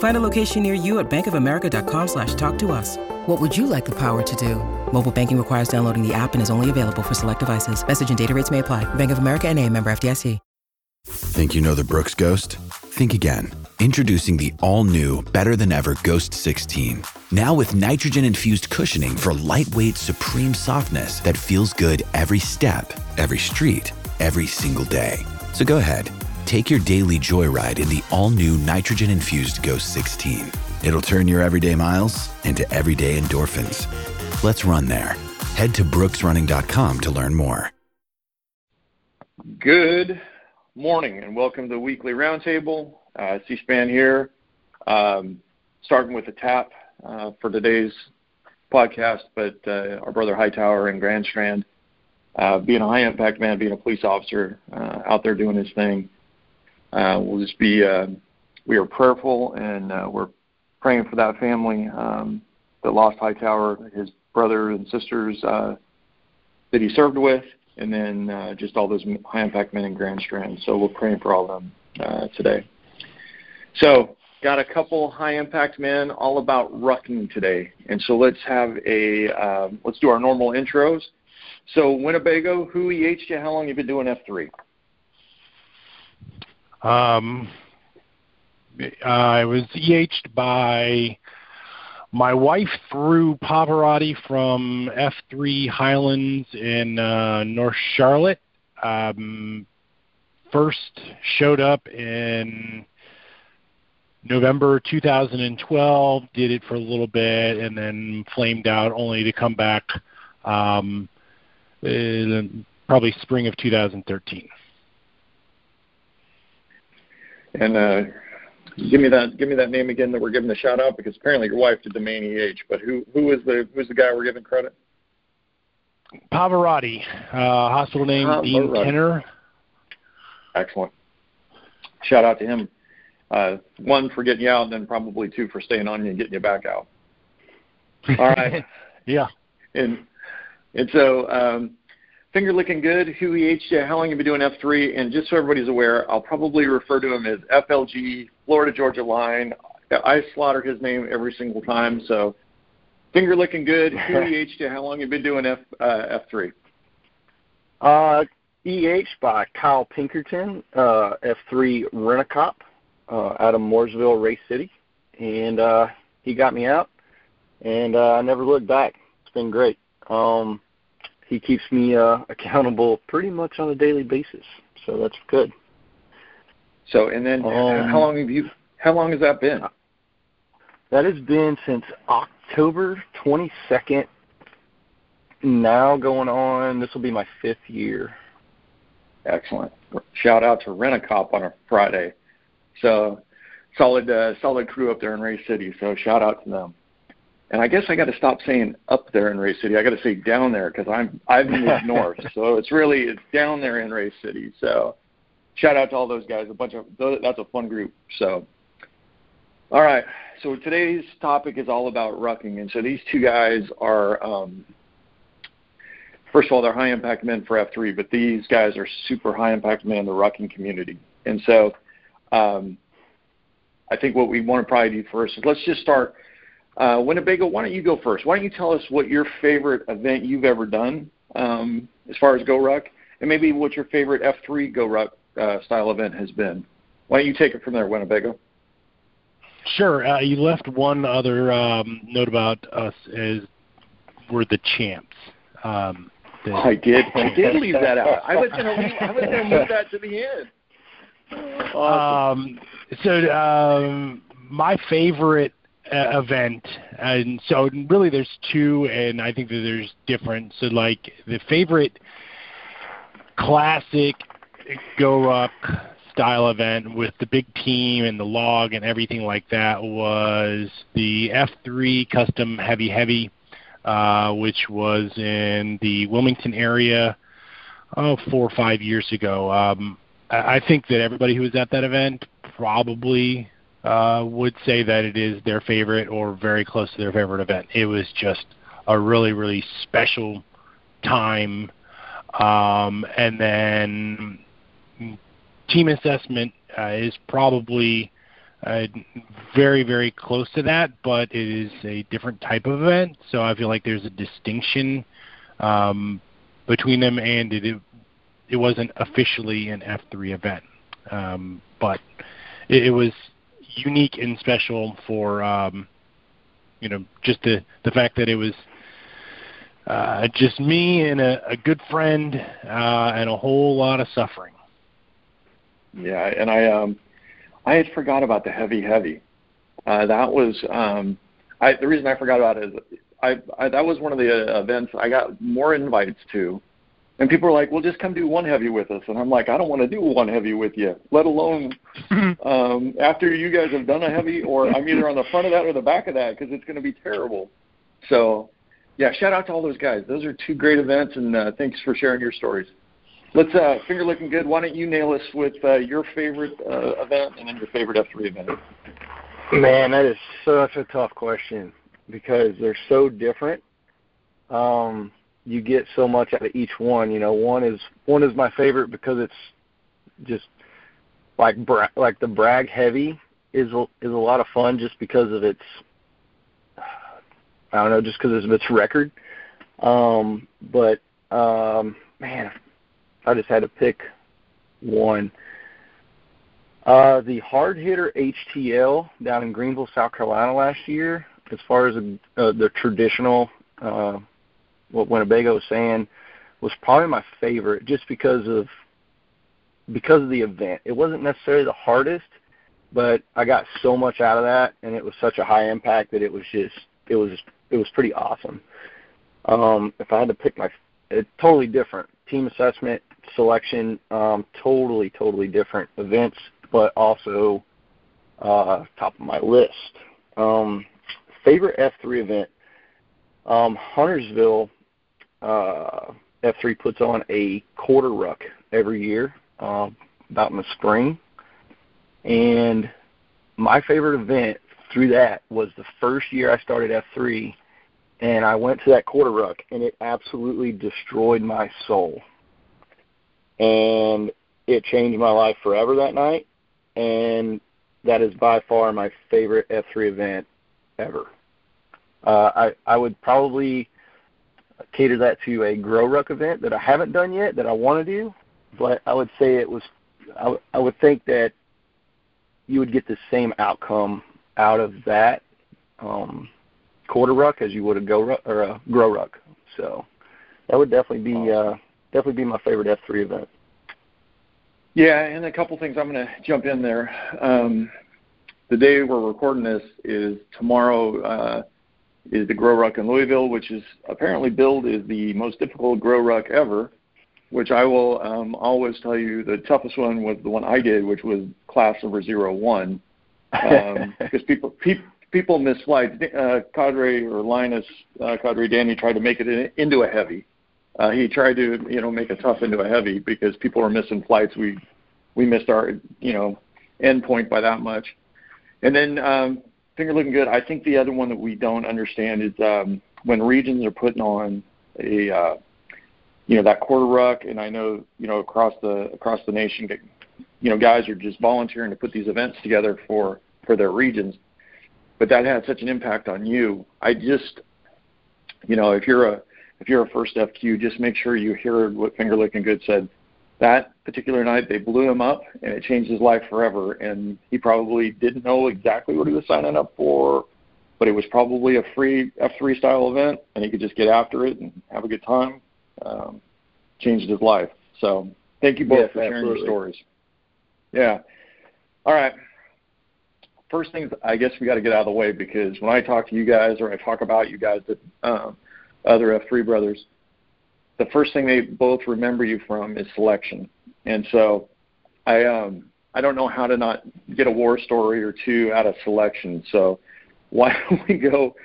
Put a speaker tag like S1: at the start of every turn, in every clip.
S1: Find a location near you at bankofamerica.com slash talk to us. What would you like the power to do? Mobile banking requires downloading the app and is only available for select devices. Message and data rates may apply. Bank of America and a member FDIC.
S2: Think you know the Brooks Ghost? Think again. Introducing the all-new, better-than-ever Ghost 16. Now with nitrogen-infused cushioning for lightweight, supreme softness that feels good every step, every street, every single day. So go ahead, take your daily joyride in the all-new nitrogen-infused Ghost 16. It'll turn your everyday miles into everyday endorphins. Let's run there. Head to brooksrunning.com to learn more.
S3: Good morning and welcome to the weekly roundtable. Uh, C-SPAN here, um, starting with the tap uh, for today's podcast. But uh, our brother Hightower in Grand Strand, uh, being a high impact man, being a police officer uh, out there doing his thing, uh, we'll just be uh, we are prayerful and uh, we're praying for that family um, that lost Hightower, his brother and sisters uh, that he served with, and then uh, just all those high impact men in Grand Strand. So we're praying for all of them uh, today. So got a couple high impact men all about rucking today, and so let's have a um, let's do our normal intros. So Winnebago, who EH'd you? How long you been doing F three?
S4: Um, I was EH'd by my wife through Pavarotti from F3 Highlands in uh, North Charlotte. Um, first showed up in November 2012, did it for a little bit, and then flamed out, only to come back um, probably spring of 2013.
S3: And uh, Give me that. Give me that name again that we're giving the shout out because apparently your wife did the main EH. But who who is the who's the guy we're giving credit?
S4: Pavarotti, uh, hospital name Pavarotti. Dean Kenner.
S3: Excellent. Shout out to him. Uh, one for getting you out, and then probably two for staying on you and getting you back out. All right.
S4: yeah.
S3: And and so um, finger looking good. Who EH? How long have you been doing F3? And just so everybody's aware, I'll probably refer to him as FLG, Florida Georgia Line. I slaughter his name every single time. So finger looking good. Who EH? How long have you been doing F uh, F3?
S5: Uh, EH by Kyle Pinkerton, uh, F3 Rent-A-Cop uh, out of Mooresville, Race City, and uh, he got me out, and uh, I never looked back. It's been great. Um, he keeps me uh, accountable pretty much on a daily basis. So that's good.
S3: So and then um, how long have you? How long has that been?
S5: That has been since October 22nd. Now going on, this will be my fifth year.
S3: Excellent. Shout out to Rent a Cop on a Friday. So solid, uh, solid crew up there in Ray City. So shout out to them. And I guess I got to stop saying up there in Ray City. I got to say down there because I'm I've moved north, so it's really it's down there in Ray City. So shout out to all those guys. A bunch of that's a fun group. So all right. So today's topic is all about rucking, and so these two guys are. Um, First of all, they're high impact men for F3, but these guys are super high impact men in the rucking community. And so um, I think what we want to probably do first is let's just start uh, Winnebago, why don't you go first? Why don't you tell us what your favorite event you've ever done um, as far as Go Ruck, and maybe what your favorite F3 Go Ruck uh, style event has been? Why don't you take it from there, Winnebago?
S4: Sure. Uh, you left one other um, note about us as we're the champs. Um, That,
S3: I did. I did leave that out. I was gonna leave, I was gonna move that to the end.
S4: Awesome. Um, so um, my favorite event, and so really there's two, and I think that there's different. So like the favorite classic GORUCK style event with the big team and the log and everything like that was the F3 Custom Heavy Heavy, uh, which was in the Wilmington area, oh, four or five years ago. Um, I think that everybody who was at that event probably uh, would say that it is their favorite or very close to their favorite event. It was just a really, really special time. Um, and then team assessment uh, is probably uh, very, very close to that, but it is a different type of event. So I feel like there's a distinction um, between them, and it it wasn't officially an F3 event, um, but it, it was unique and special for um, you know just the the fact that it was uh, just me and a, a good friend uh, and a whole lot of suffering.
S3: Yeah, and I um I had forgot about the heavy heavy. Uh, that was um I the reason I forgot about it is I, I that was one of the uh, events I got more invites to and people are like, "Well, just come do one heavy with us." And I'm like, "I don't want to do one heavy with you, let alone um, after you guys have done a heavy, or I'm either on the front of that or the back of that because it's going to be terrible." So, yeah, shout out to all those guys. Those are two great events, and uh, thanks for sharing your stories. Let's uh, finger looking good. Why don't you nail us with uh, your favorite uh, event and then your favorite F3 event?
S5: Man, that is such a tough question because they're so different. Um, you get so much out of each one. You know, one is one is my favorite because it's just like bra- like the brag heavy is a, is a lot of fun just because of its I don't know just because of its record. Um, but um, man, I just had to pick one. Uh, the hard hitter HTL down in Greenville, South Carolina last year, as far as uh, the traditional uh, what Winnebago was saying was probably my favorite just because of because of the event. It wasn't necessarily the hardest, but I got so much out of that and it was such a high impact that it was just it was it was pretty awesome. Um if I had to pick my it totally different. Team assessment, selection, um totally totally different events, but also uh top of my list. Um favorite F3 event um, Huntersville uh, F3 puts on a quarter ruck every year, uh, about in the spring. And my favorite event through that was the first year I started F3, and I went to that quarter ruck, and it absolutely destroyed my soul. And it changed my life forever that night, and that is by far my favorite F3 event ever. Uh, I I would probably cater that to a GORUCK event that I haven't done yet that I want to do, but I would say it was I, w- I would think that you would get the same outcome out of that um, quarter ruck as you would a go ruck or a GORUCK. So that would definitely be uh, definitely be my favorite F3 event.
S3: Yeah, and a couple things I'm going to jump in there. Um, the day we're recording this is tomorrow. Uh, is the GORUCK in Louisville, which is apparently billed as the most difficult GORUCK ever. Which I will um, always tell you the toughest one was the one I did, which was class number zero one, because um, people pe- people miss flights. Uh, Cadre or Linus uh, Cadre Danny tried to make it in, into a heavy. Uh, he tried to you know make a tough into a heavy because people were missing flights. We we missed our you know end point by that much. And then um, finger looking good. I think the other one that we don't understand is um, when regions are putting on a uh, you know that quarter ruck, and I know you know across the across the nation, you know guys are just volunteering to put these events together for for their regions, but that had such an impact on you. I just you know if you're a if you're a first FQ, just make sure you hear what Finger Licking Good said that particular night they blew him up and it changed his life forever and he probably didn't know exactly what he was signing up for but it was probably a free f3 style event and he could just get after it and have a good time um, changed his life. So thank you both
S5: yes,
S3: for sharing
S5: absolutely.
S3: your stories. Yeah. All right. First things I guess we got to get out of the way because when I talk to you guys or I talk about you guys, the um, other F3 brothers, the first thing they both remember you from is selection. And so I um I don't know how to not get a war story or two out of selection. So why don't we go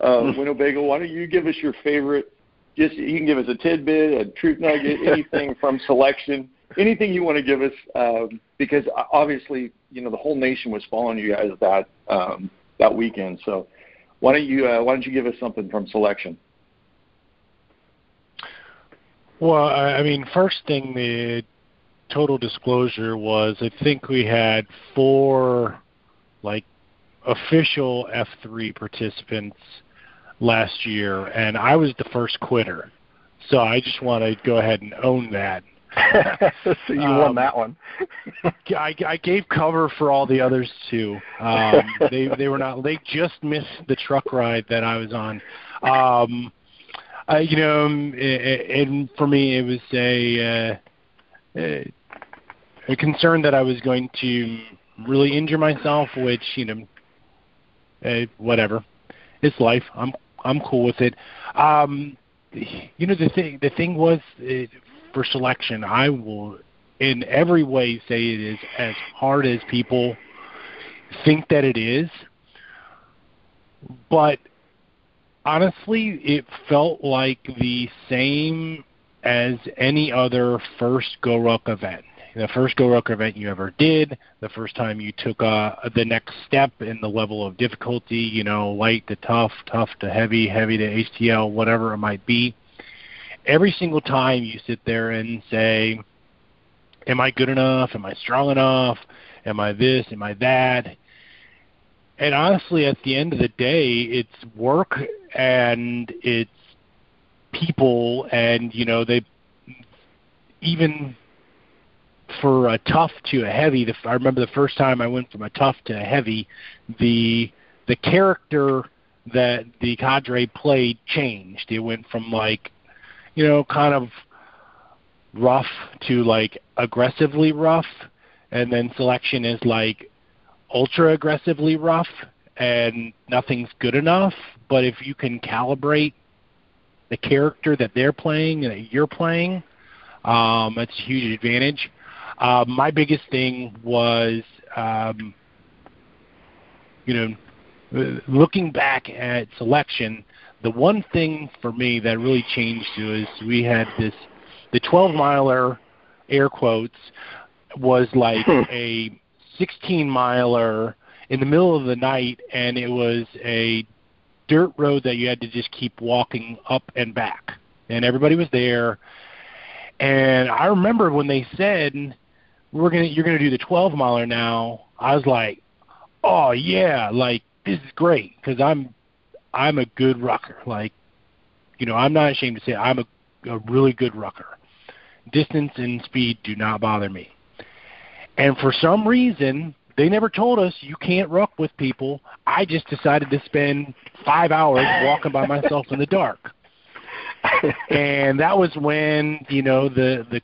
S3: uh Winnebago, why don't you give us your favorite just you can give us a tidbit, a truth nugget, anything from selection, anything you want to give us, um, because obviously, you know, the whole nation was following you guys that um, that weekend. So, why don't you uh, why don't you give us something from selection?
S4: Well, I I mean, first thing, the total disclosure was I think we had four, like, official F3 participants last year, and I was the first quitter. So I just want to go ahead and own that.
S5: so you won
S4: Um,
S5: that one.
S4: I, I gave cover for all the others too. Um, they they were not. They just missed the truck ride that I was on. Um, You know, um, and for me, it was a, uh, a a concern that I was going to really injure myself, which you know, uh, whatever, it's life. I'm I'm cool with it. Um, you know, the thing the thing was for selection, I will in every way say it is as hard as people think that it is. But honestly, it felt like the same as any other first Go Ruck event. The first Go Ruck event you ever did, the first time you took uh, the next step in the level of difficulty, you know, light to tough, tough to heavy, heavy to HTL, whatever it might be. Every single time you sit there and say, am I good enough? Am I strong enough? Am I this? Am I that? And honestly, at the end of the day, it's work and it's people, and you know they even for a tough to a heavy. The, I remember the first time I went from a tough to a heavy, the the character that the cadre played changed. It went from like, you know, kind of rough to like aggressively rough, and then selection is like ultra aggressively rough, and nothing's good enough. But if you can calibrate the character that they're playing and that you're playing, um, that's a huge advantage. Uh, my biggest thing was, um, you know, looking back at selection, the one thing for me that really changed was we had this the 12 miler air quotes was like a 16 miler in the middle of the night and it was a dirt road that you had to just keep walking up and back and everybody was there and I remember when they said we're to you're going to do the 12 miler now I was like oh yeah like this is great cuz I'm I'm a good rucker like you know I'm not ashamed to say it. I'm a a really good rucker distance and speed do not bother me. And for some reason, they never told us you can't ruck with people. I just decided to spend five hours walking by myself in the dark. And that was when, you know, the the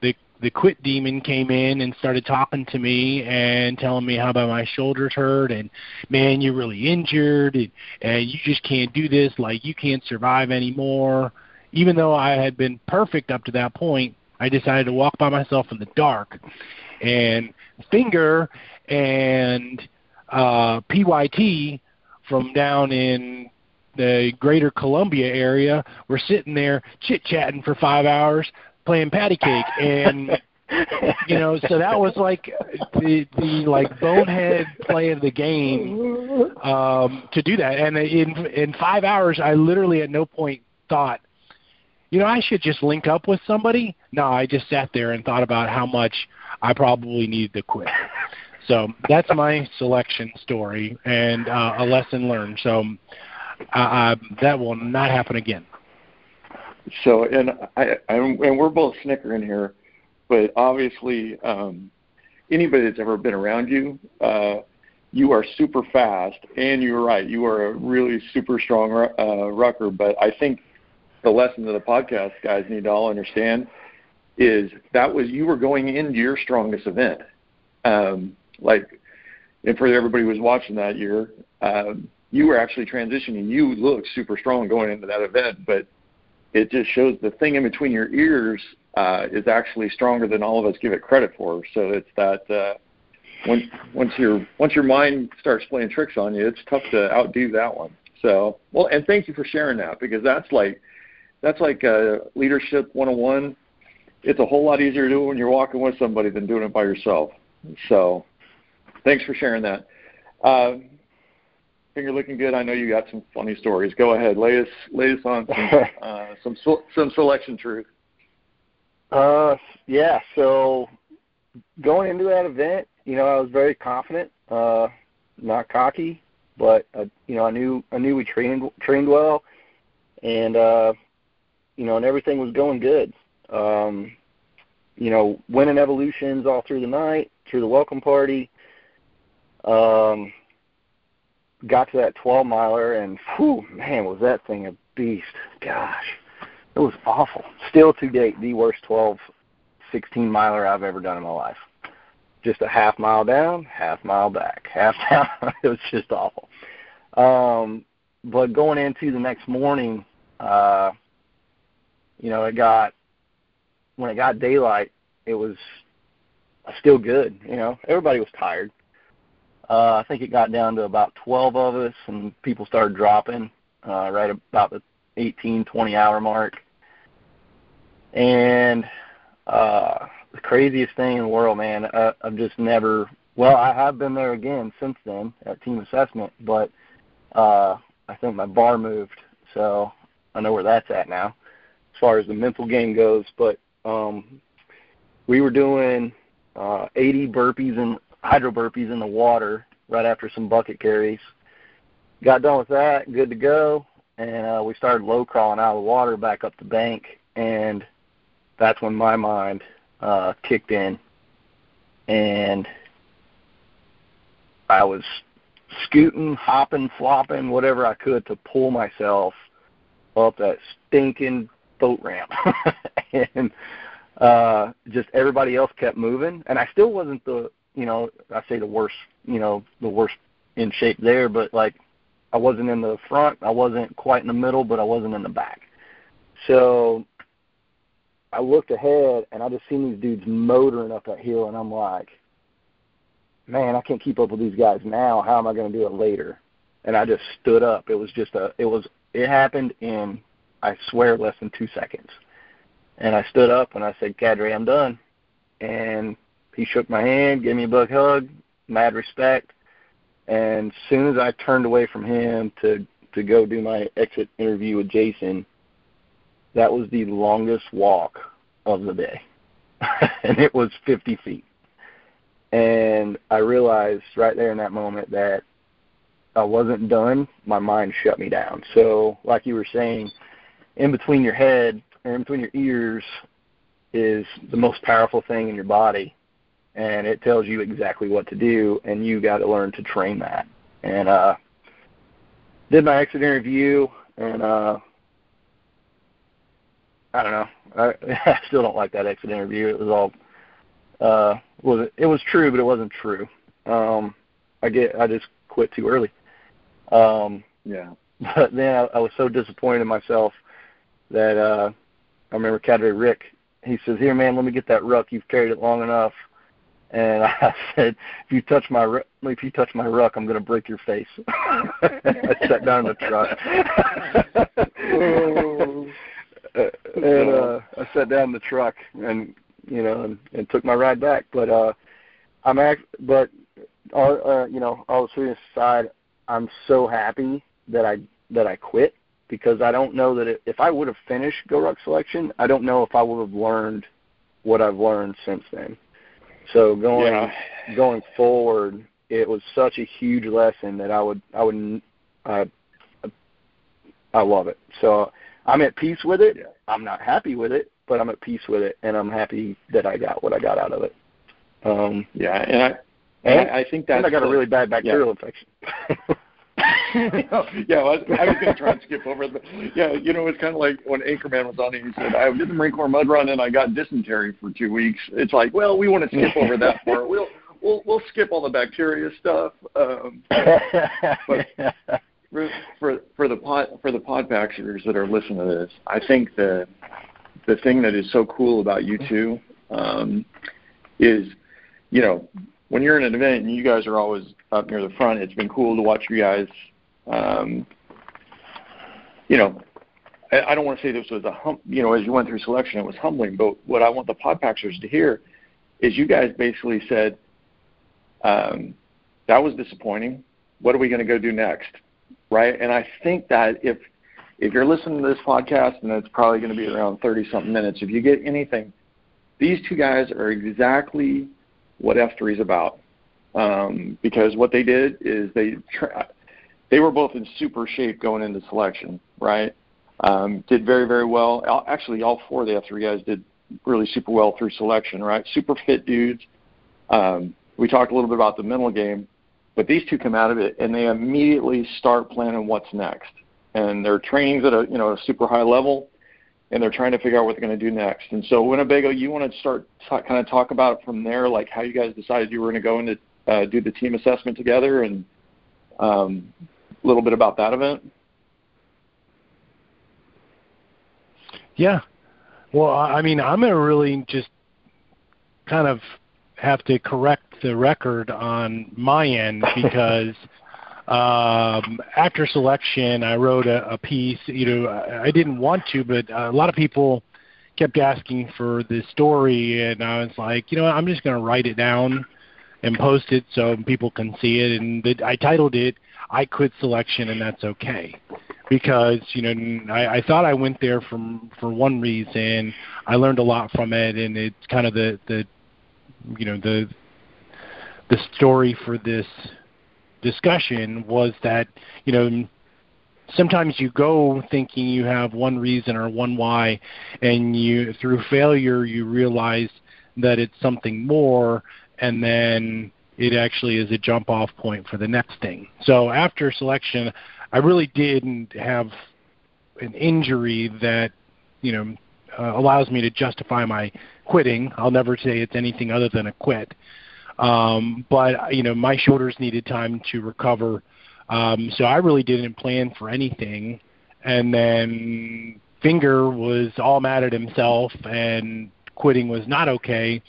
S4: the the quit demon came in and started talking to me and telling me how about my shoulders hurt and man you're really injured and, and you just can't do this like you can't survive anymore even though I had been perfect up to that point, I decided to walk by myself in the dark. And Finger and uh, PYT from down in the greater Columbia area were sitting there chit chatting for five hours playing patty cake and you know so that was like the the like bonehead play of the game um to do that and in in five hours i literally at no point thought you know, I should just link up with somebody. No, I just sat there and thought about how much I probably needed to quit. So that's my selection story and uh, a lesson learned. So uh, uh, that will not happen again.
S3: So, and I, I and we're both snickering here, but obviously, um, anybody that's ever been around you, uh, you are super fast, and you're right, you are a really super strong uh, rucker. But I think the lesson of the podcast guys need to all understand is that was you were going into your strongest event. Um, like, and for everybody who was watching that year, um, you were actually transitioning. You looked super strong going into that event, but it just shows the thing in between your ears uh, is actually stronger than all of us give it credit for. So it's that uh, once once your once your mind starts playing tricks on you, it's tough to outdo that one. So well, and thank you for sharing that because that's like that's like uh, leadership 101. It's a whole lot easier to do when you're walking with somebody than doing it by yourself. So thanks for sharing that. Uh, you're looking good. I know you got some funny stories. Go ahead, lay us lay us on some uh, some some selection truth.
S5: Uh, yeah. So going into that event, you know, I was very confident, uh, not cocky, but uh, you know, I knew I knew we trained trained well, and uh, you know, and everything was going good. Um, you know, winning evolutions all through the night, through the welcome party. Um, got to that 12 miler, and whew, man, was that thing a beast! Gosh, it was awful. Still to date, the worst 12, 16 miler I've ever done in my life. Just a half mile down, half mile back, half down. it was just awful. Um, but going into the next morning, uh, you know, it got when it got daylight, it was still good. You know, everybody was tired. Uh, I think it got down to about 12 of us, and people started dropping uh, right about the 18, 20 hour mark. And uh, the craziest thing in the world, man, uh, I've just never. Well, I have been there again since then at team assessment, but uh, I think my bar moved, so I know where that's at now, as far as the mental game goes. But um, we were doing uh, 80 burpees and hydro burpees in the water right after some bucket carries. Got done with that, good to go, and uh, we started low crawling out of the water back up the bank, and that's when my mind uh, kicked in, and I was scooting, hopping, flopping, whatever I could to pull myself up that stinking boat ramp, and uh, just everybody else kept moving, and I still wasn't the you know I say the worst you know the worst in shape there, but like I wasn't in the front, I wasn't quite in the middle, but I wasn't in the back. So I looked ahead and I just seen these dudes motoring up that hill, and I'm like, man, I can't keep up with these guys now. How am I going to do it later? And I just stood up. It was just a, it was, it happened in, I swear, less than two seconds. And I stood up and I said, Cadre, I'm done. And he shook my hand, gave me a big hug, mad respect. And as soon as I turned away from him to to go do my exit interview with Jason, that was the longest walk of the day, and it was 50 feet. And I realized right there in that moment that I wasn't done. My mind shut me down. So, like you were saying, in between your head or in between your ears is the most powerful thing in your body and it tells you exactly what to do, and you got to learn to train that. And uh, did my exit interview, and uh, I don't know. I, I still don't like that exit interview. It was all uh, was it was true, but it wasn't true. Um, I get I just quit too early. Um,
S3: yeah.
S5: But then I, I was so disappointed in myself that uh, I remember Cadre Rick. He says, "Here, man, let me get that ruck. You've carried it long enough." and I said, "If you touch my if you touch my ruck, I'm going to break your face." I sat down in the truck, and uh, I sat down in the truck, and you know, and, and took my ride back. But uh, I'm act, but uh, uh, you know, all the serious aside, I'm so happy that I that I quit because I don't know that it, if I would have finished Go Ruck selection, I don't know if I would have learned what I've learned since then. So going yeah. going forward, it was such a huge lesson that I would I would I I love it. So I'm at peace with it.
S3: Yeah.
S5: I'm not happy with it, but I'm at peace with it, and I'm happy that I got what I got out of it. Um,
S3: yeah, and I and I think that
S5: I got a really bad bacterial
S3: yeah.
S5: infection.
S3: yeah, I was, I was going to try and skip over the. Yeah, you know, it's kind of like when Anchorman was on. It, he said, "I did the Marine Corps mud run and I got dysentery for two weeks." It's like, well, we want to skip over that part. We'll we'll we'll skip all the bacteria stuff. Um, but for, for for the pod for the podpaxers that are listening to this, I think the the thing that is so cool about you two um, is, you know, when you're in an event and you guys are always up near the front, it's been cool to watch you guys. Um, you know, I, I don't want to say this was a hum, you know, as you went through selection, it was humbling. But what I want the podpaxers to hear is you guys basically said, um, that was disappointing. What are we going to go do next? Right. And I think that if, if you're listening to this podcast and it's probably going to be around 30 something minutes, if you get anything, these two guys are exactly what F3 is about. Um, because what they did is they, tra- they were both in super shape going into selection, right? Um, did very, very well. Actually, all four of the F3 guys did really super well through selection, right? Super fit dudes. Um, we talked a little bit about the mental game, but these two come out of it and they immediately start planning what's next. And their training's at a you know a super high level, and they're trying to figure out what they're going to do next. And so, Winnebago, you want to start t- kind of talk about it from there, like how you guys decided you were going to go into uh, do the team assessment together, and um, little bit about that event.
S4: Yeah. Well, I mean, I'm going to really just kind of have to correct the record on my end because um, after selection, I wrote a, a piece. You know, I, I didn't want to, but a lot of people kept asking for the story, and I was like, you know, I'm just going to write it down and post it so people can see it. And the, I titled it "I Quit Selection, and That's Okay." because you know I, I thought I went there from for one reason. I learned a lot from it, and it's kind of the the you know the the story for this discussion was that you know sometimes you go thinking you have one reason or one why and you through failure you realize that it's something more and then it actually is a jump off point for the next thing so after selection i really didn't have an injury that you know uh, allows me to justify my quitting i'll never say it's anything other than a quit um, but you know, my shoulders needed time to recover, um, so I really didn't plan for anything. And then Finger was all mad at himself, and quitting was not okay.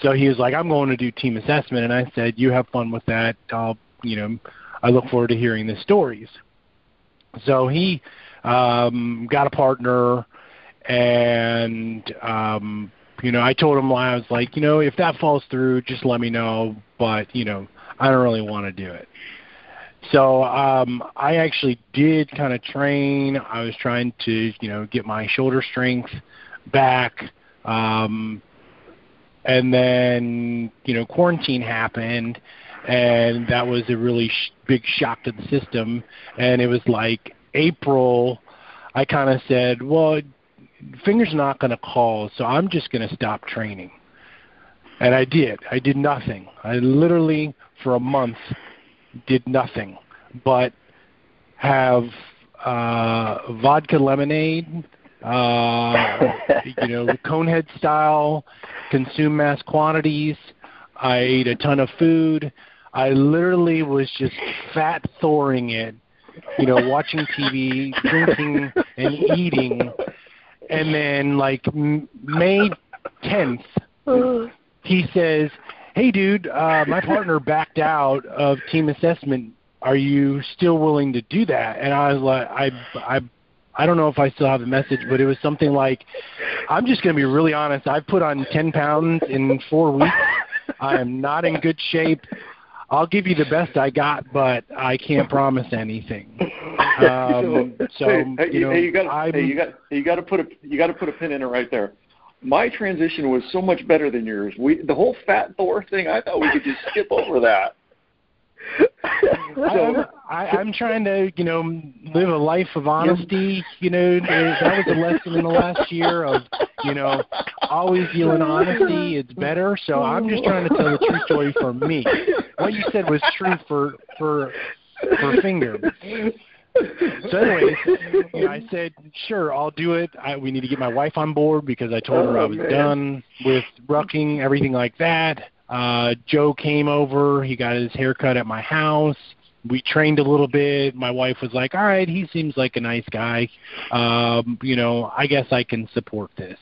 S4: So he was like, "I'm going to do team assessment," and I said, "You have fun with that. I'll, you know, I look forward to hearing the stories." So he um, got a partner, and um, you know, I told him I was like, you know, if that falls through, just let me know. But you know, I don't really want to do it. So um, I actually did kind of train. I was trying to, you know, get my shoulder strength back. Um, and then, you know, quarantine happened, and that was a really sh- big shock to the system. And it was like April. I kind of said, well, Finger's not going to call, so I'm just going to stop training. And I did. I did nothing. I literally, for a month, did nothing but have uh, vodka lemonade, uh, you know, conehead style, consume mass quantities. I ate a ton of food. I literally was just fat thoring it, you know, watching TV, drinking, and eating and then like May 10th, he says, "Hey, dude, uh, my partner backed out of team assessment. Are you still willing to do that?" And I was like, "I, I." I don't know if I still have the message, but it was something like, "I'm just going to be really honest. I've put on 10 pounds in four weeks. I am not in good shape. I'll give you the best I got, but I can't promise anything. Um, so
S3: hey,
S4: you know,
S3: hey, you got hey, you got you got to put a you got to put a pin in it right there. My transition was so much better than yours. We the whole fat Thor thing. I thought we could just skip over that.
S4: I'm, I, I'm trying to, you know, live a life of honesty. You know, that was a lesson in the last year of, you know, always yelling honesty. It's better. So I'm just trying to tell the true story for me. What you said was true for for for finger. so anyways, you know, I said, sure, I'll do it. I, we need to get my wife on board because I told
S5: oh,
S4: her I was
S5: man.
S4: done with rucking, everything like that. Uh, Joe came over. He got his haircut at my house. We trained a little bit. My wife was like, all right, he seems like a nice guy. Um, you know, I guess I can support this.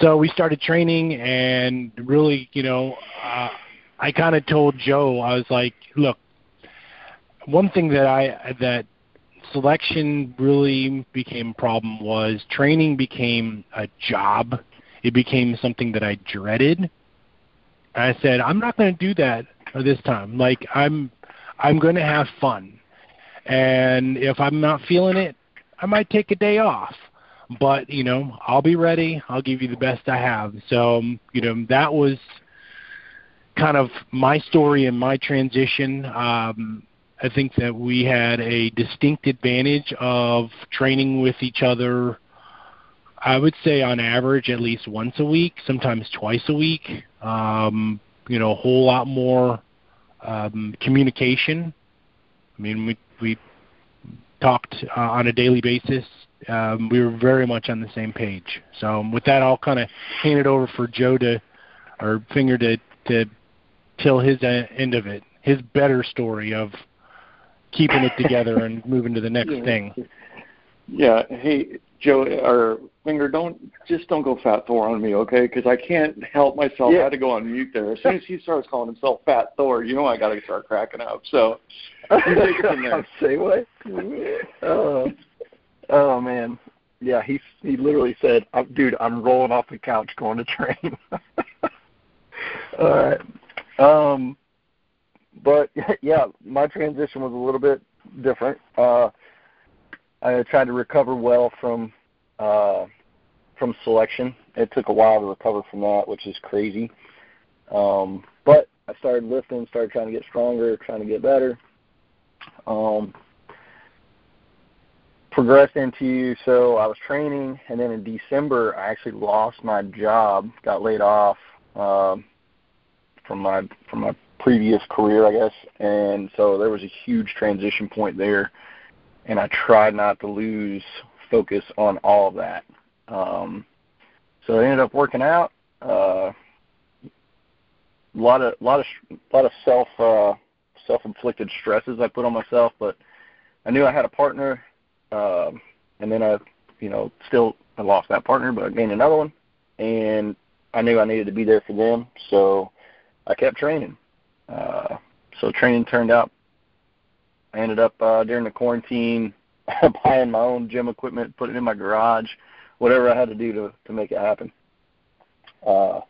S4: So we started training and really, you know, uh, I kind of told Joe, I was like, look, one thing that I, that selection really became a problem was training became a job. It became something that I dreaded. I said, I'm not going to do that this time. Like I'm, I'm going to have fun, and if I'm not feeling it, I might take a day off. But you know, I'll be ready. I'll give you the best I have. So you know, that was kind of my story and my transition. Um, I think that we had a distinct advantage of training with each other. I would say on average at least once a week, sometimes twice a week. Um, you know, a whole lot more um, communication. I mean, we we talked uh, on a daily basis. Um, we were very much on the same page. So with that, I'll kind of hand it over for Joe to, or Finger to to tell his uh, end of it, his better story of keeping it together and moving to the next
S3: yeah.
S4: thing.
S3: Yeah. Hey, Joe or Finger, don't just don't go Fat Thor on me, okay? Because I can't help myself.
S5: Yeah.
S3: I had to go on mute there. As soon as he starts calling himself Fat Thor, you know I got to start cracking up. So you take it from there.
S5: Say what? Oh, oh man, yeah. He he literally said, "I'm- "Dude, I'm rolling off the couch going to train." All right. Um, but yeah, my transition was a little bit different. Uh, I tried to recover well from uh, from selection. It took a while to recover from that, which is crazy. Um, but I started lifting, started trying to get stronger, trying to get better. Um, progressed into so I was training, and then in December I actually lost my job, got laid off um, from my from my previous career, I guess, and so there was a huge transition point there, and I tried not to lose focus on all of that. Um, so it ended up working out. Uh, a lot of lot of lot of self uh, self inflicted stresses I put on myself, but I knew I had a partner, um, and then I, you know, still I lost that partner, but I gained another one, and I knew I needed to be there for them, so I kept training. Uh, so training turned out. I ended up uh, during the quarantine buying my own gym equipment, putting it in my garage, whatever I had to do to to make it happen. Uh,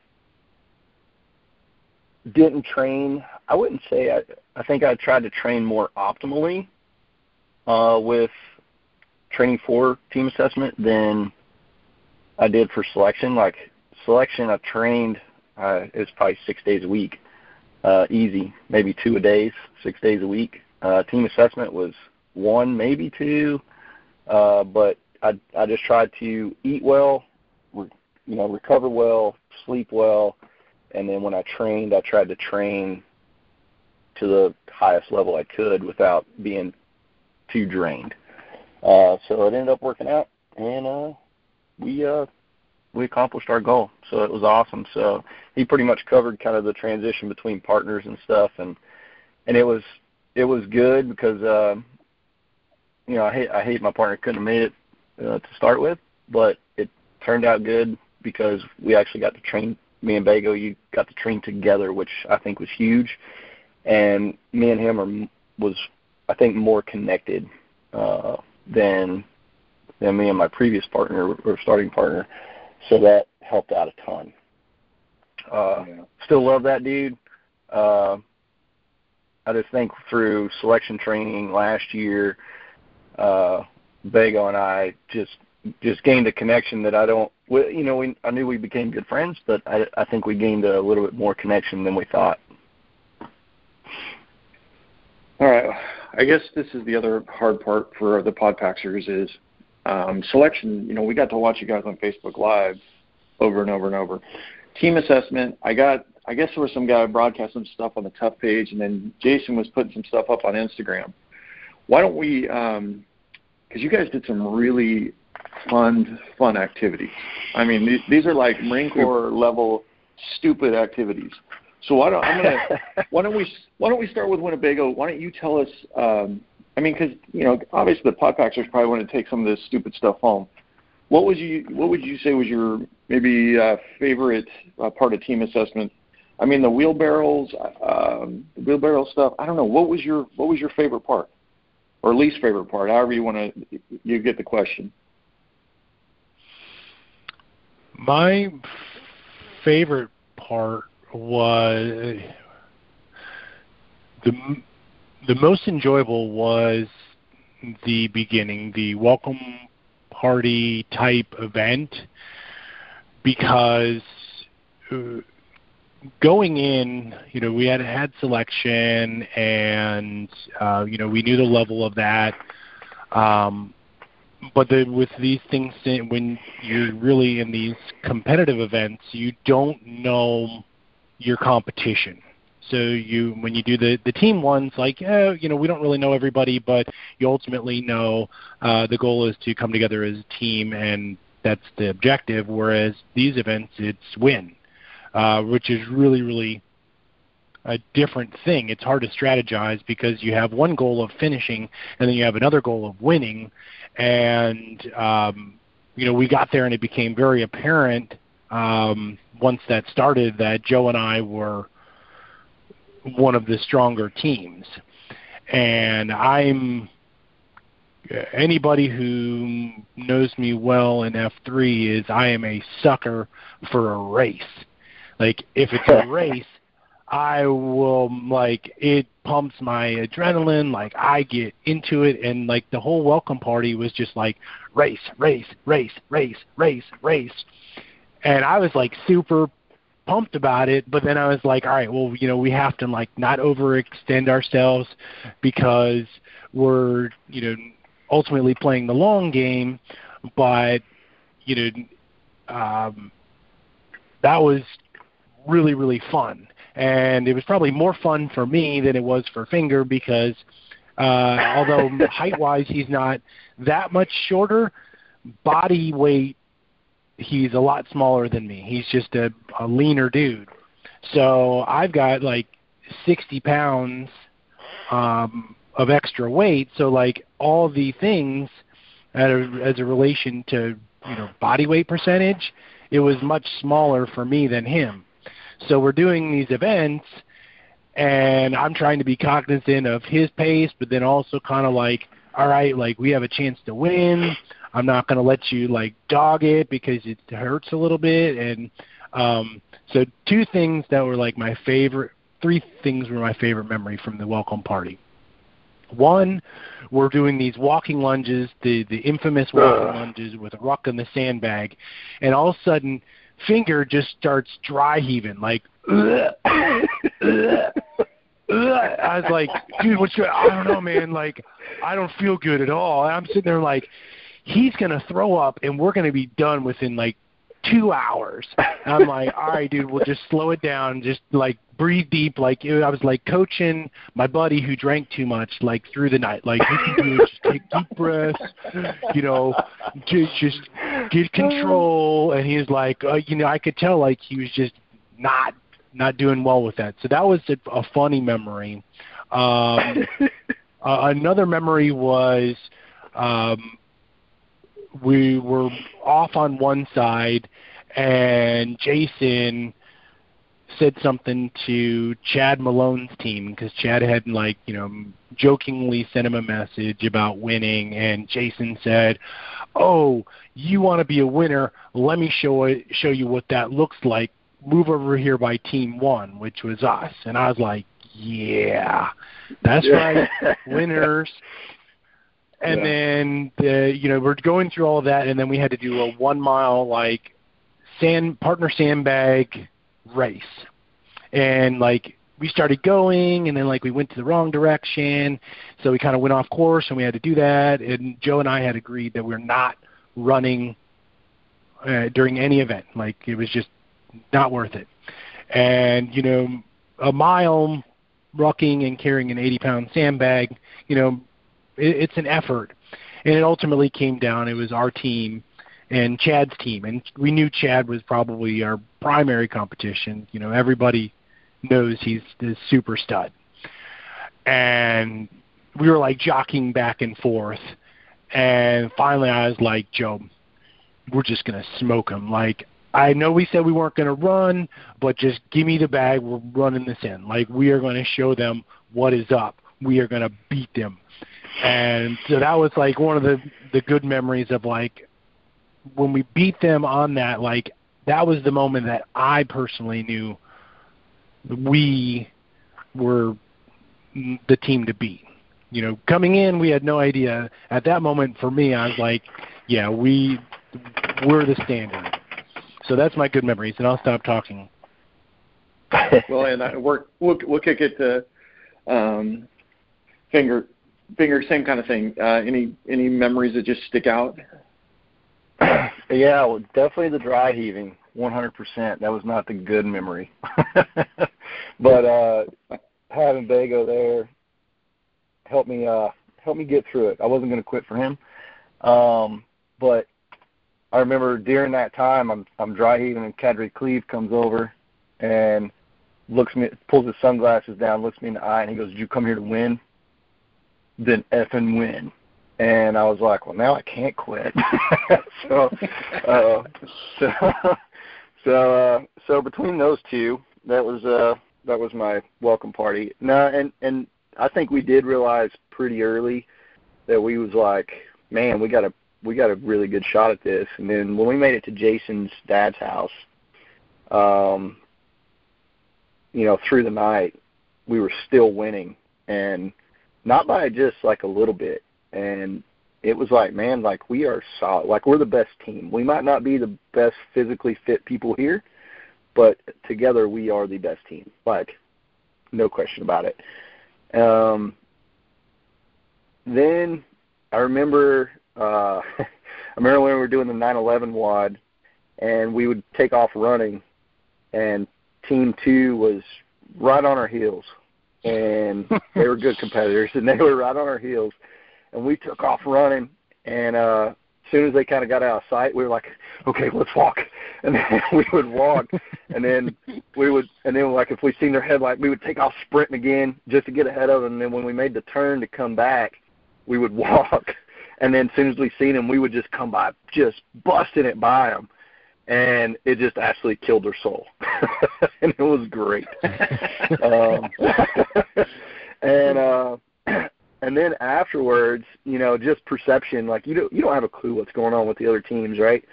S5: didn't train. I wouldn't say I. I think I tried to train more optimally uh, with training for team assessment than I did for selection. Like selection, I trained. Uh, it was probably six days a week, uh, easy, maybe two a days, six days a week. Uh, team assessment was one, maybe two, uh, but I I just tried to eat well, re- you know, recover well, sleep well, and then when I trained, I tried to train to the highest level I could without being too drained. Uh, so it ended up working out, and uh, we uh, we accomplished our goal. So it was awesome. So he pretty much covered kind of the transition between partners and stuff, and and it was it was good because uh, you know I hate I hate my partner couldn't have made it uh, to start with, but it turned out good because we actually got to train. Me and Bago, you got to train together, which I think was huge, and me and him are was I think more connected uh, than than me and my previous partner or starting partner. So that helped out a ton. Uh,
S3: Yeah.
S5: Still love that dude. Uh, I just think through selection training last year, uh, Bago and I just just gained a connection that I don't. You know, we I knew we became good friends, but I I think we gained a little bit more connection than we thought.
S3: All right. I guess this is the other hard part for the Podpaxers is um, selection. You know, we got to watch you guys on Facebook Live over and over and over. Team assessment. I got. I guess there was some guy broadcasting some stuff on the Tough page, and then Jason was putting some stuff up on Instagram. why don't we? Because um, you guys did some really fun, fun activities. I mean, these, these are like Marine Corps level stupid activities. So why don't I'm gonna why don't we why don't we start with Winnebago? Why don't you tell us? Um, I mean, because you know, obviously the podpaxers probably want to take some of this stupid stuff home. What would you What would you say was your maybe uh, favorite uh, part of team assessment? I mean, the wheelbarrows, um, the wheelbarrow stuff. I don't know. What was your What was your favorite part, or least favorite part? However you want to you get the question.
S4: My favorite part was the the most enjoyable was the beginning, the welcome party type event, because uh, going in, you know, we had had selection, and uh, you know, we knew the level of that. Um, but the, with these things, when you're really in these competitive events, you don't know your competition. So you, when you do the the team ones, like oh, you know, we don't really know everybody, but you ultimately know uh, the goal is to come together as a team, and that's the objective. Whereas these events, it's win, uh, which is really really a different thing. It's hard to strategize because you have one goal of finishing, and then you have another goal of winning, and um, you know we got there and it became very apparent um, once that started that Joe and I were one of the stronger teams, and I'm anybody who knows me well in F3 is I am a sucker for a race. Like if it's a race, I will like it pumps my adrenaline, like I get into it and like the whole welcome party was just like race, race, race, race, race, race. And I was like super pumped about it, but then I was like, all right, well, you know, we have to like not overextend ourselves because we're, you know, ultimately playing the long game, but you know, um that was really really fun and it was probably more fun for me than it was for Finger because uh, although height wise he's not that much shorter, body weight he's a lot smaller than me. He's just a, a leaner dude. So I've got like 60 pounds um, of extra weight. So like all the things as a, as a relation to you know body weight percentage, it was much smaller for me than him. So we're doing these events, and I'm trying to be cognizant of his pace, but then also kind of like, all right, like we have a chance to win. I'm not going to let you like dog it because it hurts a little bit. And um, so two things that were like my favorite, three things were my favorite memory from the welcome party. One, we're doing these walking lunges, the the infamous walking uh. lunges with a ruck and the sandbag, and all of a sudden finger just starts dry heaving, like. I was like, dude, what's your? I don't know, man. Like, I don't feel good at all. And I'm sitting there like, he's gonna throw up, and we're gonna be done within like two hours. And I'm like, all right, dude, we'll just slow it down, just like breathe deep. Like I was like coaching my buddy who drank too much, like through the night. Like you can do it, just take deep breaths, you know, just just get control. And he was like, uh, you know, I could tell like he was just not not doing well with that. So that was a, a funny memory. Um, uh, another memory was um, we were off on one side, and Jason said something to Chad Malone's team because Chad had like you know jokingly sent him a message about winning, and Jason said, "Oh, you want to be a winner? Let me show it, show you what that looks like. Move over here by Team One, which was us." And I was like, "Yeah, that's right, winners." And yeah. then the you know we're going through all of that and then we had to do a one mile like sand partner sandbag race. And like we started going and then like we went to the wrong direction. So we kind of went off course and we had to do that. And joe and i had agreed that we're not running uh, during any event. Like it was just not worth it. And you know a mile rucking and carrying an 80 pound sandbag you know it, it's an effort, and it ultimately came down. It was our team and Chad's team, and we knew Chad was probably our primary competition. You know, everybody knows he's the super stud, and we were like jockeying back and forth. And finally, I was like, Joe, we're just gonna smoke him. Like I know we said we weren't going to run, but just give me the bag. We're running this in. Like we are going to show them what is up. We are going to beat them. And so that was like one of the the good memories of like when we beat them on that. Like that was the moment that I personally knew we were the team to beat. You know, coming in, we had no idea. At that moment, for me, I was like, yeah, we we're the standard so that's my good memories, and I'll stop talking.
S3: well, and I, we're, we'll we'll kick it to um, finger finger same kind of thing. Uh, any any memories that just stick out?
S5: yeah, well, definitely the dry heaving, 100%. That was not the good memory, but uh, having Bago there helped me uh, helped me get through it. I wasn't going to quit for him, um, but I remember during that time, I'm I'm dry heaving, and Cadre Cleve comes over and looks me, pulls his sunglasses down, looks me in the eye, and he goes, "Did you come here to win? Then effing win." And I was like, "Well, now I can't quit." so, uh, so, so, uh, so between those two, that was uh, that was my welcome party. No, and and I think we did realize pretty early that we was like, man, we got a we got a really good shot at this. And then when we made it to Jason's dad's house, um, you know, through the night, we were still winning, and not by just like a little bit. And it was like, man, like we are solid. Like we're the best team. We might not be the best physically fit people here, but together we are the best team. Like, no question about it. Um, then I remember uh, I remember when we were doing the 911 WOD, and we would take off running, and Team Two was right on our heels, and they were good competitors, and they were right on our heels, and we took off running, and uh, as soon as they kind of got out of sight, we were like, okay, let's walk, and then we would walk, and then we would, and then like if we seen their headlight, we would take off sprinting again just to get ahead of them, and then when we made the turn to come back, we would walk. And then as soon as we seen them, we would just come by, just busting it by him, and it just actually killed her soul, and it was great. um, and uh, and then afterwards, you know, just perception, like you don't you don't have a clue what's going on with the other teams, right?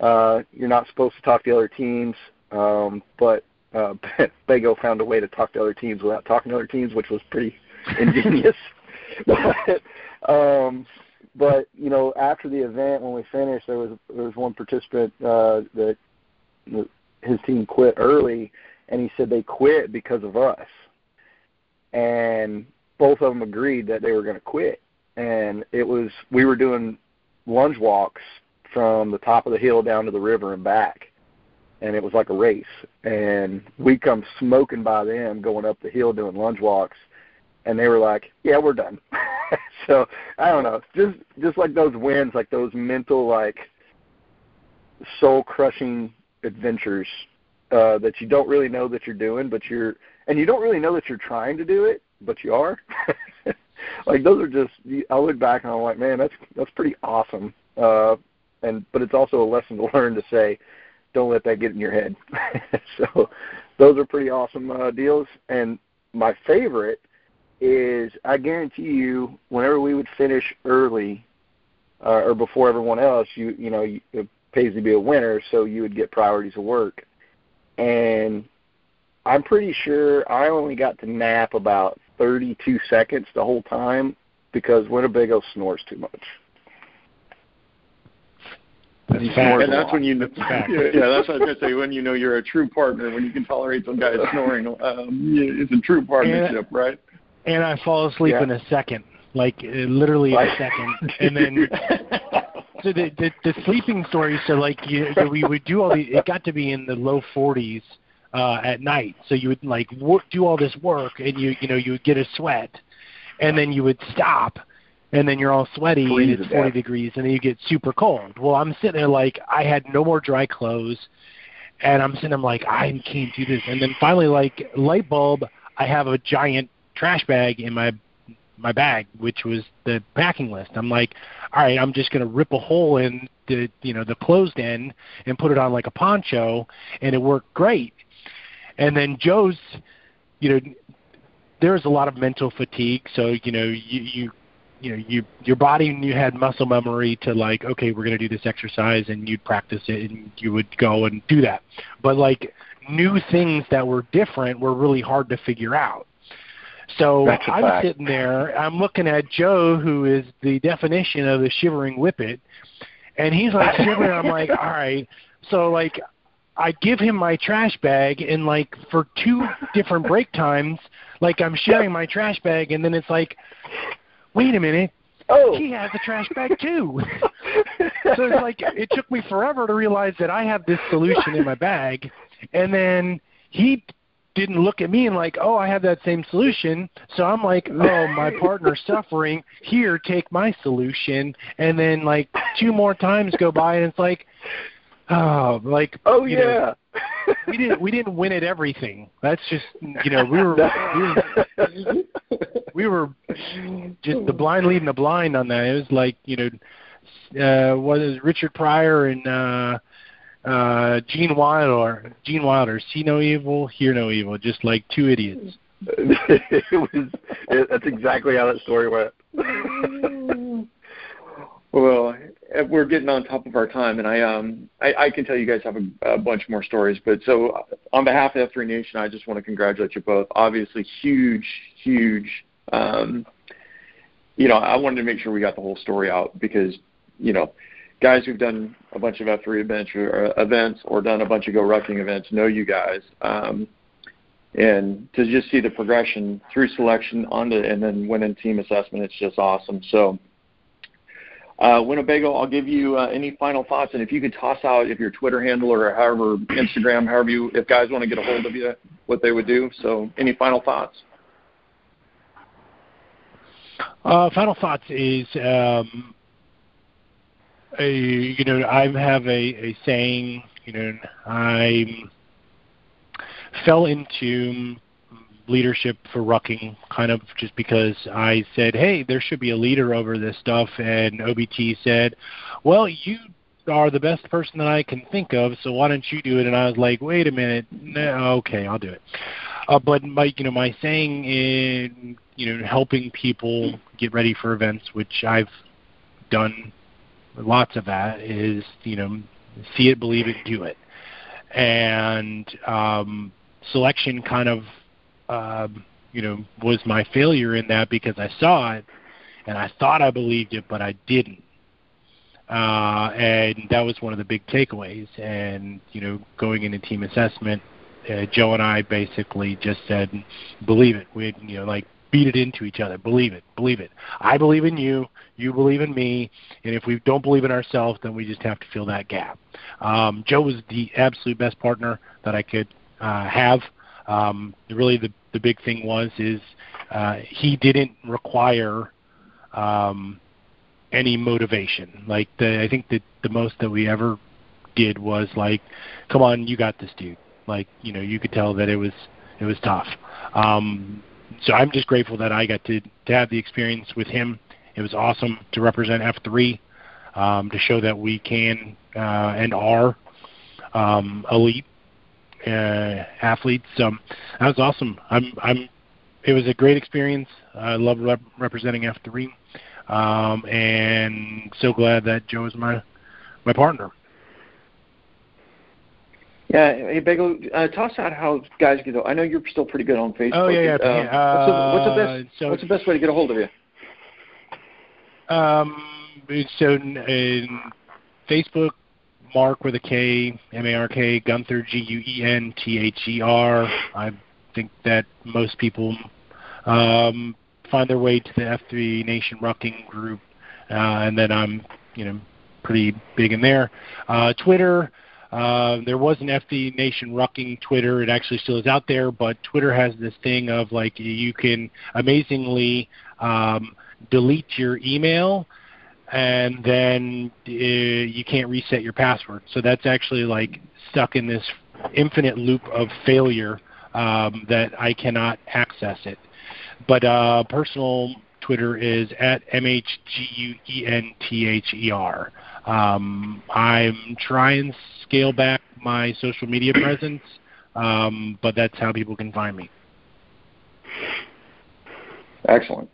S5: Uh, you're not supposed to talk to other teams, um, but uh, Bago found a way to talk to other teams without talking to other teams, which was pretty ingenious. but um, but you know, after the event, when we finished, there was there was one participant uh, that his team quit early, and he said they quit because of us, and both of them agreed that they were going to quit, and it was we were doing lunge walks from the top of the hill down to the river and back, and it was like a race, and we come smoking by them going up the hill doing lunge walks, and they were like, "Yeah, we're done." so I don't know, just just like those wins, like those mental like soul crushing adventures uh, that you don't really know that you're doing, but you're and you don't really know that you're trying to do it, but you are. like those are just I look back and I'm like, man, that's that's pretty awesome. Uh, and but it's also a lesson to learn to say, don't let that get in your head. so those are pretty awesome uh, deals. And my favorite is I guarantee you, whenever we would finish early uh, or before everyone else, you you know it pays to be a winner, so you would get priorities of work. And I'm pretty sure I only got to nap about 32 seconds the whole time because Winnebago snores too much.
S3: That's and that's when you know, yeah, yeah, that's what I was gonna say. When you know you're a true partner, when you can tolerate some guys snoring, um, it's a true partnership, right?
S4: And I fall asleep yeah. in a second, like uh, literally a second, and then. so the, the the sleeping story. So like you, we would do all the. It got to be in the low 40s uh, at night. So you would like work, do all this work, and you you know you would get a sweat, and then you would stop, and then you're all sweaty
S5: Freeze
S4: and it's 40
S5: death.
S4: degrees and then you get super cold. Well, I'm sitting there like I had no more dry clothes and I'm sitting there like I can't do this. And then finally like light bulb, I have a giant trash bag in my my bag, which was the packing list. I'm like, all right, I'm just gonna rip a hole in the you know the closed end and put it on like a poncho, and it worked great. And then Joe's, you know, there's a lot of mental fatigue, so you know you you you know you your body and you had muscle memory to like okay we're going to do this exercise and you'd practice it and you would go and do that but like new things that were different were really hard to figure out so
S5: That's
S4: i'm
S5: fact.
S4: sitting there i'm looking at joe who is the definition of the shivering whippet and he's like shivering i'm like all right so like i give him my trash bag and like for two different break times like i'm sharing my trash bag and then it's like wait a minute
S5: Oh.
S4: he has a trash bag too. so it's like it took me forever to realize that I have this solution in my bag, and then he didn't look at me and like, oh, I have that same solution. So I'm like, oh, my partner's suffering. Here, take my solution. And then like two more times go by, and it's like, oh, like
S5: oh
S4: you know,
S5: yeah.
S4: we didn't we didn't win at everything. That's just you know we were we were we were just the blind leading the blind on that. It was like you know, uh, what is Richard Pryor and uh, uh, Gene Wilder? Gene Wilder, see no evil, hear no evil, just like two idiots.
S5: it was. It, that's exactly how that story went.
S3: Well, uh, we're getting on top of our time, and I um I, I can tell you guys have a, a bunch more stories. But so uh, on behalf of F3 Nation, I just want to congratulate you both. Obviously, huge, huge. Um, you know, I wanted to make sure we got the whole story out because you know, guys who've done a bunch of F3 adventure or events or done a bunch of Go Rucking events know you guys. Um, and to just see the progression through selection onto and then winning team assessment, it's just awesome. So. Uh, Winnebago, I'll give you uh, any final thoughts, and if you could toss out if your Twitter handle or however Instagram, however you, if guys want to get a hold of you, what they would do. So, any final thoughts?
S4: Uh, final thoughts is, um, a, you know, I have a, a saying, you know, I fell into leadership for rucking kind of just because I said, hey, there should be a leader over this stuff, and OBT said, well, you are the best person that I can think of, so why don't you do it? And I was like, wait a minute, no, okay, I'll do it. Uh, but my, you know, my saying in, you know, helping people get ready for events, which I've done lots of that, is you know, see it, believe it, do it, and um, selection kind of, um, you know, was my failure in that because I saw it and I thought I believed it, but I didn't. Uh, and that was one of the big takeaways. And you know, going into team assessment, uh, Joe and I basically just said, "Believe it." We, you know, like beat it into each other. Believe it. Believe it. I believe in you. You believe in me. And if we don't believe in ourselves, then we just have to fill that gap. Um, Joe was the absolute best partner that I could uh, have. Um, really, the the big thing was is uh, he didn't require um, any motivation. Like the, I think that the most that we ever did was like, "Come on, you got this, dude." Like you know, you could tell that it was it was tough. Um, so I'm just grateful that I got to to have the experience with him. It was awesome to represent F3, um, to show that we can uh, and are um, elite uh, athletes. That was awesome. I'm I'm. It was a great experience. I love rep- representing F3, um, and so glad that Joe is my my partner.
S3: Yeah, hey Bagel, uh, toss out how guys get. I know you're still pretty good on Facebook.
S4: Oh yeah, yeah.
S3: Uh, what's, the, what's the
S4: uh,
S3: best?
S4: so-
S3: what's the best way to get a hold of you?
S4: Um, so in, in Facebook, Mark with a K, M A R K, Gunther, G U E N T H E R. I think that most people um, find their way to the F3 Nation Rucking group, uh, and then I'm, you know, pretty big in there. Uh, Twitter. Uh, there was an F3 Nation Rucking Twitter. It actually still is out there, but Twitter has this thing of like you can amazingly um, delete your email, and then uh, you can't reset your password. So that's actually like stuck in this infinite loop of failure um, that I cannot access it. But uh, personal Twitter is at mhguenther. Um, I'm trying to scale back my social media presence, um, but that's how people can find me.
S3: Excellent.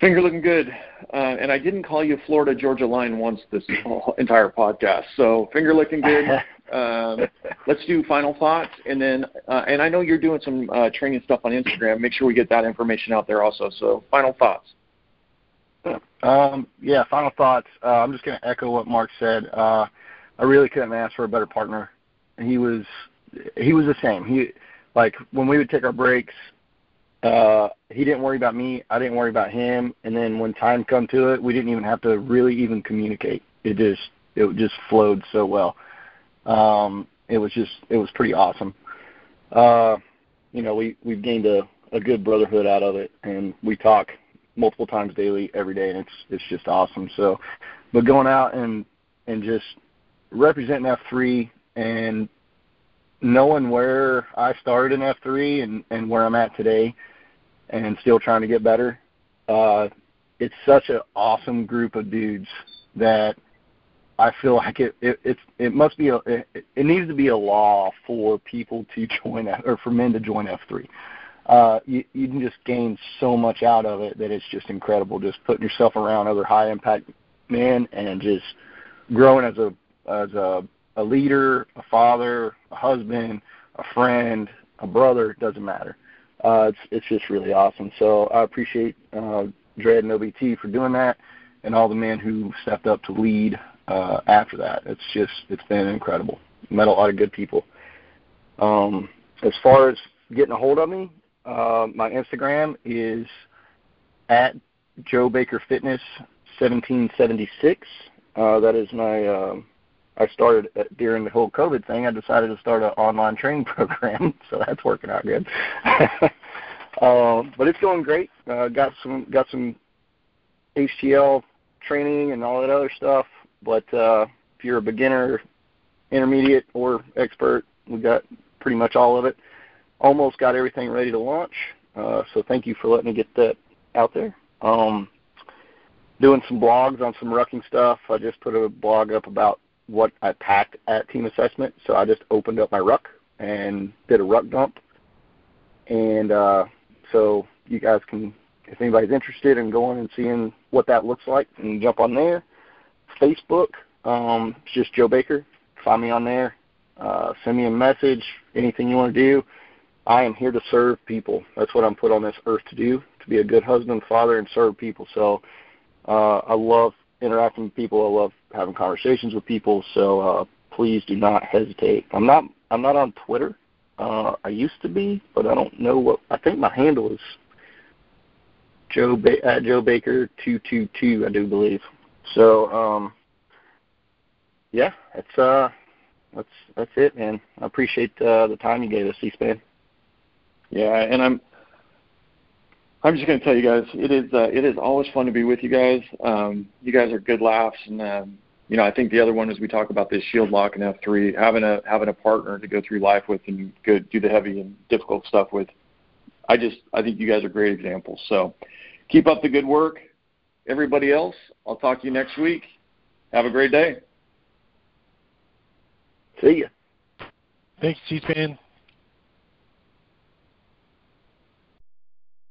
S3: Finger looking good. Uh, and I didn't call you Florida Georgia Line once this entire podcast. So finger looking good. Um, let's do final thoughts, and then uh, and I know you're doing some uh, training stuff on Instagram. Make sure we get that information out there also. So final thoughts.
S5: Um, yeah, final thoughts. Uh, I'm just going to echo what Mark said. Uh, I really couldn't ask for a better partner. He was he was the same. He like when we would take our breaks, uh, he didn't worry about me. I didn't worry about him. And then when time come to it, we didn't even have to really even communicate. It just it just flowed so well. Um, it was just it was pretty awesome. Uh, you know, we we've gained a a good brotherhood out of it, and we talk multiple times daily, every day, and it's it's just awesome. So, but going out and and just representing F3 and knowing where I started in F3 and and where I'm at today and still trying to get better. Uh, it's such an awesome group of dudes that I feel like it it it, it must be a it, it needs to be a law for people to join or for men to join F3. Uh, you you can just gain so much out of it that it's just incredible. Just putting yourself around other high impact men and just growing as a as a a leader, a father, a husband, a friend, a brother, doesn't matter uh, it's it's just really awesome. So I appreciate uh, Dredd and OBT for doing that, and all the men who stepped up to lead uh, after that. It's just it's been incredible. Met a lot of good people. Um, as far as getting a hold of me, uh, my Instagram is at Joe Baker Fitness 1776. Uh, that is my uh, I started uh, during the whole COVID thing. I decided to start an online training program, so that's working out good. um, but it's going great. Uh, got some got some HTL training and all that other stuff. But uh, if you're a beginner, intermediate, or expert, we got pretty much all of it. Almost got everything ready to launch. Uh, so thank you for letting me get that out there. Um, doing some blogs on some rucking stuff. I just put a blog up about what I packed at team assessment. So I just opened up my ruck and did a ruck dump. And uh, so you guys can, if anybody's interested in going and seeing what that looks like, and jump on there. Facebook, um, it's just Joe Baker. Find me on there. Uh, send me a message. Anything you want to do. I am here to serve people. That's what I'm put on this earth to do. To be a good husband, father, and serve people. So uh, I love interacting with people. I love having conversations with people. So uh, please do not hesitate. I'm not I'm not on Twitter. Uh, I used to be, but I don't know what. I think my handle is Joe ba- at Joe Baker two two two. I do believe. So um, yeah, that's uh, that's that's it, man. I appreciate uh, the time you gave us, C-SPAN.
S3: Yeah, and I'm I'm just going to tell you guys, it is uh, it is always fun to be with you guys. Um, you guys are good laughs, and um, you know I think the other one is we talk about this shield lock and F3, having a having a partner to go through life with and go do the heavy and difficult stuff with. I just I think you guys are great examples. So keep up the good work, everybody else. I'll talk to you next week. Have a great day.
S5: See ya.
S4: Thanks, C-SPAN.